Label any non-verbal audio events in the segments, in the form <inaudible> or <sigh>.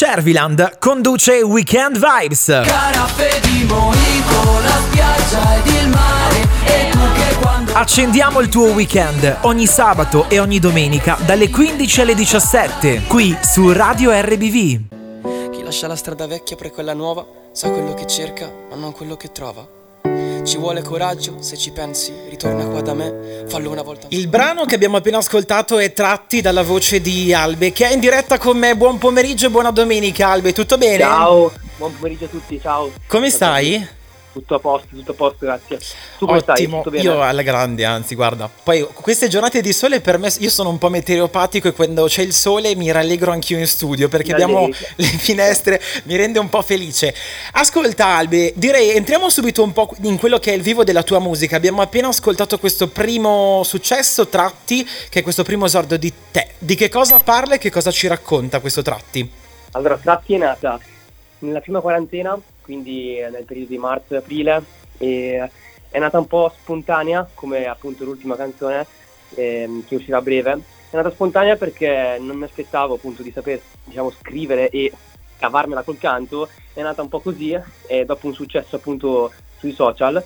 Cerviland conduce Weekend Vibes. Caraffe di Monaco, la spiaggia ed il mare E tu che quando Accendiamo il tuo weekend ogni sabato e ogni domenica dalle 15 alle 17 qui su Radio RBV. Chi lascia la strada vecchia per quella nuova sa quello che cerca, ma non quello che trova. Ci vuole coraggio, se ci pensi, ritorna qua da me, fallo una volta. Il brano che abbiamo appena ascoltato è tratti dalla voce di Albe che è in diretta con me. Buon pomeriggio e buona domenica Albe, tutto bene? Ciao, buon pomeriggio a tutti, ciao. Come stai? Tutto a posto, tutto a posto, grazie. Tu come stai? Ottimo, bene? io alla grande, anzi, guarda. Poi queste giornate di sole per me, io sono un po' meteoropatico e quando c'è il sole mi rallegro anch'io in studio perché abbiamo le finestre, mi rende un po' felice. Ascolta Albe, direi entriamo subito un po' in quello che è il vivo della tua musica. Abbiamo appena ascoltato questo primo successo, Tratti, che è questo primo esordio di te. Di che cosa parla e che cosa ci racconta questo Tratti? Allora, Tratti è nata nella prima quarantena, quindi eh, nel periodo di marzo-aprile, e è nata un po' spontanea, come appunto l'ultima canzone ehm, che uscirà a breve. È nata spontanea perché non mi aspettavo appunto di saper, diciamo, scrivere e cavarmela col canto. È nata un po' così, e dopo un successo appunto sui social.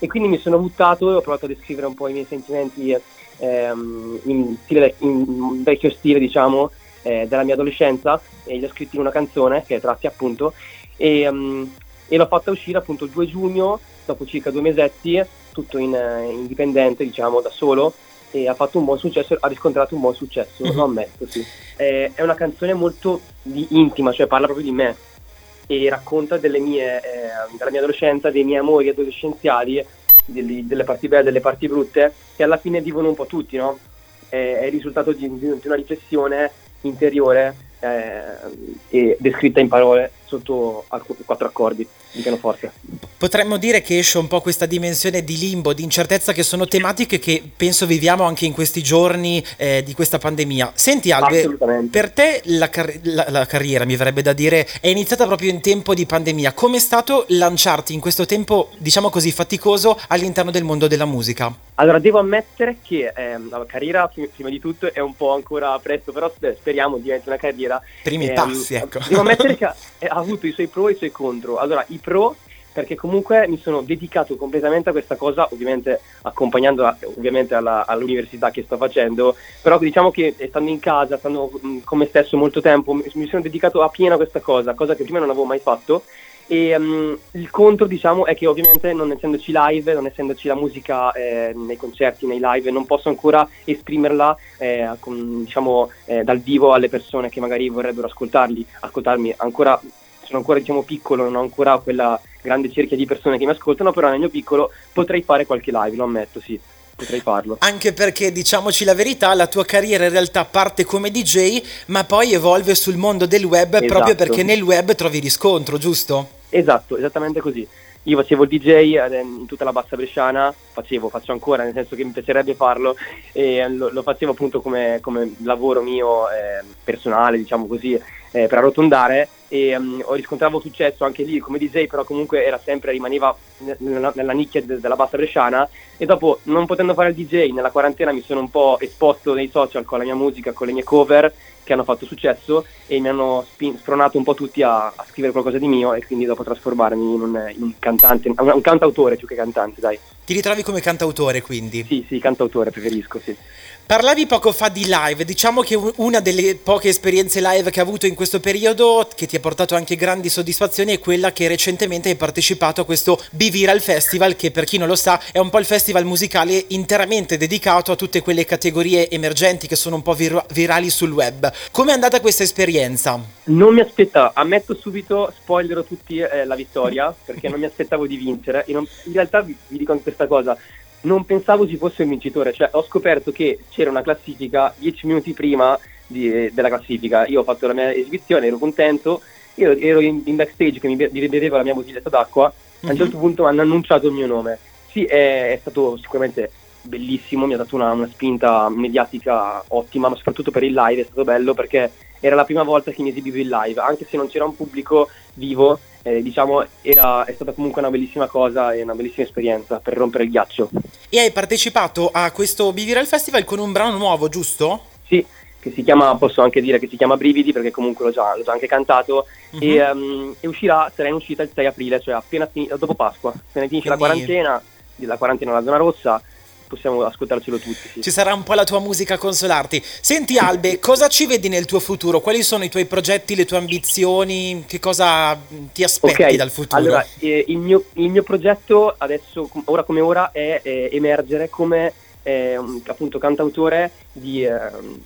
E quindi mi sono buttato e ho provato a descrivere un po' i miei sentimenti ehm, in, stile, in vecchio stile, diciamo, eh, della mia adolescenza e li ho scritti in una canzone che è Tratti appunto e, ehm, e l'ho fatta uscire appunto il 2 giugno dopo circa due mesetti tutto in, eh, indipendente diciamo da solo e ha fatto un buon successo ha riscontrato un buon successo Mhm. lo ammetto sì Eh, è una canzone molto di- intima cioè parla proprio di me e racconta delle mie, eh, della mia adolescenza, dei miei amori adolescenziali, delle, delle parti belle, delle parti brutte, che alla fine vivono un po' tutti, no? È, è il risultato di, di una riflessione interiore eh, e descritta in parole sotto alc- quattro accordi di pianoforte. Potremmo dire che esce un po' questa dimensione di limbo, di incertezza, che sono tematiche che penso viviamo anche in questi giorni eh, di questa pandemia. Senti Assolutamente. per te la, car- la- la carriera, mi verrebbe da dire, è iniziata proprio in tempo di pandemia. Com'è stato lanciarti in questo tempo, diciamo così, faticoso all'interno del mondo della musica? Allora, devo ammettere che ehm, la carriera, prim- prima di tutto, è un po' ancora presto, però sper- speriamo diventi una carriera Primi Ehm, passi, ecco. Devo ammettere che <laughs> ha, ha avuto i suoi pro e i suoi contro. Allora, i pro perché comunque mi sono dedicato completamente a questa cosa, ovviamente accompagnandola ovviamente alla- all'università che sto facendo, però diciamo che stando in casa, stando mh, con me stesso molto tempo, mi, sono dedicato a pieno a questa cosa, cosa che prima non avevo mai fatto. E mm, il contro, diciamo, è che ovviamente non essendoci live, non essendoci la musica eh, nei concerti, nei live, non posso ancora esprimerla eh, con- diciamo, eh, dal vivo alle persone che magari vorrebbero ascoltarli, ascoltarmi. Ancora, sono ancora diciamo, piccolo, non ho ancora quella grande cerchia di persone che mi ascoltano, però nel mio piccolo potrei fare qualche live, lo ammetto, sì, potrei farlo. Anche perché, diciamoci la verità, la tua carriera in realtà parte come DJ, ma poi evolve sul mondo del web proprio Esatto. perché nel web trovi riscontro, giusto? Esatto, esattamente così. Io facevo il DJ eh, in tutta la bassa bresciana, facevo, faccio ancora, nel senso che mi piacerebbe farlo e lo, lo facevo appunto come, come lavoro mio eh, personale, diciamo così, eh, per arrotondare e ho riscontrato successo anche lì come DJ, però comunque era sempre, rimaneva ne- nella, nella nicchia de- della bassa bresciana e dopo non potendo fare il DJ nella quarantena mi sono un po' esposto nei social con la mia musica, con le mie cover che hanno fatto successo e mi hanno spin- spronato un po' tutti a, a scrivere qualcosa di mio e quindi dopo trasformarmi in un, in un cantante, un, un cantautore più che cantante, dai. Ti ritrovi come cantautore, quindi. Sì, sì, cantautore preferisco, sì. Parlavi poco fa di live, diciamo che una delle poche esperienze live che hai avuto in questo periodo, che ti ha portato anche grandi soddisfazioni, è quella che recentemente hai partecipato a questo B-Viral Festival, che per chi non lo sa è un po' il festival musicale interamente dedicato a tutte quelle categorie emergenti che sono un po' vir- virali sul web. Come è andata questa esperienza? Non mi aspettavo, ammetto subito, spoilerò tutti eh, la vittoria, perché non mi aspettavo di vincere. Non- in realtà vi, vi dico anche questa cosa, non pensavo ci fosse un vincitore, cioè ho scoperto che c'era una classifica 10 minuti prima di- della classifica. Io ho fatto la mia esibizione, ero contento, io ero in, in backstage che mi mi bevevo la mia bottiglietta d'acqua, a un certo punto hanno annunciato il mio nome. Sì, è, è stato sicuramente bellissimo, mi ha dato una, una spinta mediatica ottima, ma soprattutto per il live è stato bello perché era la prima volta che mi esibivo in live, anche se non c'era un pubblico vivo, eh, diciamo era, è stata comunque una bellissima cosa e una bellissima esperienza per rompere il ghiaccio. E hai partecipato a questo B-Viral Festival con un brano nuovo, giusto? Sì, che si chiama, posso anche dire che si chiama Brividi perché comunque l'ho già, l'ho già anche cantato Mhm. e, ehm, e uscirà, sarà in uscita il 6 aprile, cioè appena fini- dopo Pasqua, appena finisce la Quindi- quarantena, la quarantena alla zona rossa, possiamo ascoltarcelo tutti. Sì. Ci sarà un po' la tua musica a consolarti. Senti Albe, <laughs> cosa ci vedi nel tuo futuro? Quali sono i tuoi progetti, le tue ambizioni? Che cosa mh, ti aspetti Ok, dal futuro? Allora, eh, il, mio, il mio progetto adesso, ora come ora, è eh, emergere come eh, un- appunto cantautore di, eh,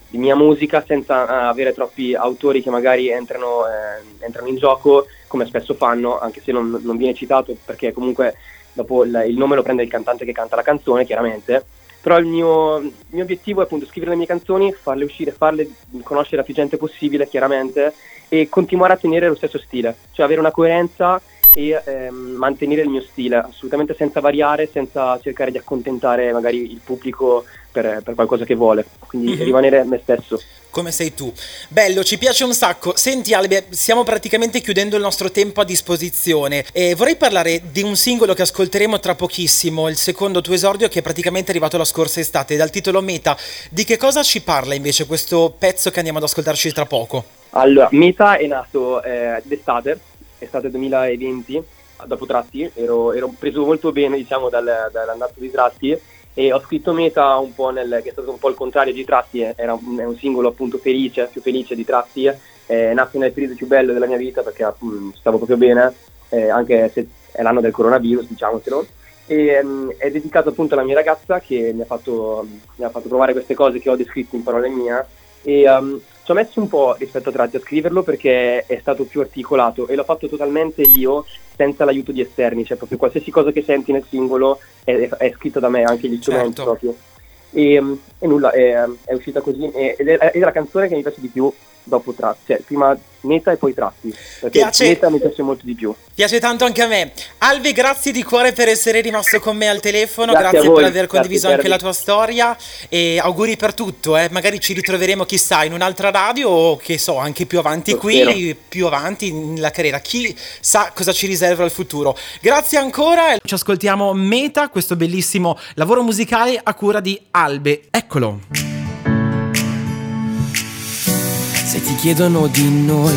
di mia musica senza eh, avere troppi autori che magari entrano, eh, entrano in gioco, come spesso fanno, anche se non, non viene citato perché comunque dopo il, il nome lo prende il cantante che canta la canzone, chiaramente. Però il mio, il mio obiettivo è appunto scrivere le mie canzoni, farle uscire, farle conoscere a più gente possibile, chiaramente, e continuare a tenere lo stesso stile, cioè avere una coerenza e ehm, mantenere il mio stile, assolutamente senza variare, senza cercare di accontentare magari il pubblico per, per qualcosa che vuole, quindi Mhm. rimanere me stesso. Come sei tu? Bello, ci piace un sacco. Senti Albe, stiamo praticamente chiudendo il nostro tempo a disposizione e vorrei parlare di un singolo che ascolteremo tra pochissimo, il secondo tuo esordio che è praticamente arrivato la scorsa estate, dal titolo Meta. Di che cosa ci parla invece questo pezzo che andiamo ad ascoltarci tra poco? Allora, Meta è nato eh, d'estate, estate 2020, dopo Tratti, ero, ero preso molto bene diciamo dal- dall'andazzo di Tratti e ho scritto Meta un po' nel, che è stato un po' il contrario di Tratti, eh, era un, è un singolo appunto felice, più felice di Tratti, eh, è nato nel periodo più bello della mia vita perché mm, stavo proprio bene, eh, anche se è l'anno del coronavirus, diciamocelo. E, mm, è dedicato appunto alla mia ragazza che mi ha, fatto, mi ha fatto provare queste cose che ho descritto in parole mie e um, ci ho messo un po' rispetto a Tratti a scriverlo perché è stato più articolato e l'ho fatto totalmente io senza l'aiuto di esterni, cioè proprio qualsiasi cosa che senti nel singolo è, è scritto da me, anche gli strumenti Certo. proprio. E, um, e nulla, è, è uscita così e- ed è, è la canzone che mi piace di più dopo Tratti, cioè prima Meta e poi Tratti, perché Piace- Meta mi piace molto di più. Piace tanto anche a me. Alve, grazie di cuore per essere rimasto con me al telefono, Grazie grazie, per aver grazie, condiviso anche Ferdi. la tua storia e auguri per tutto, eh. magari ci ritroveremo chissà in un'altra radio o che so, anche più avanti Lo qui, spero. più avanti nella carriera, chi sa cosa ci riserva il futuro. Grazie ancora e ci ascoltiamo Meta, questo bellissimo lavoro musicale a cura di Albe. Eccolo. Se ti chiedono di noi,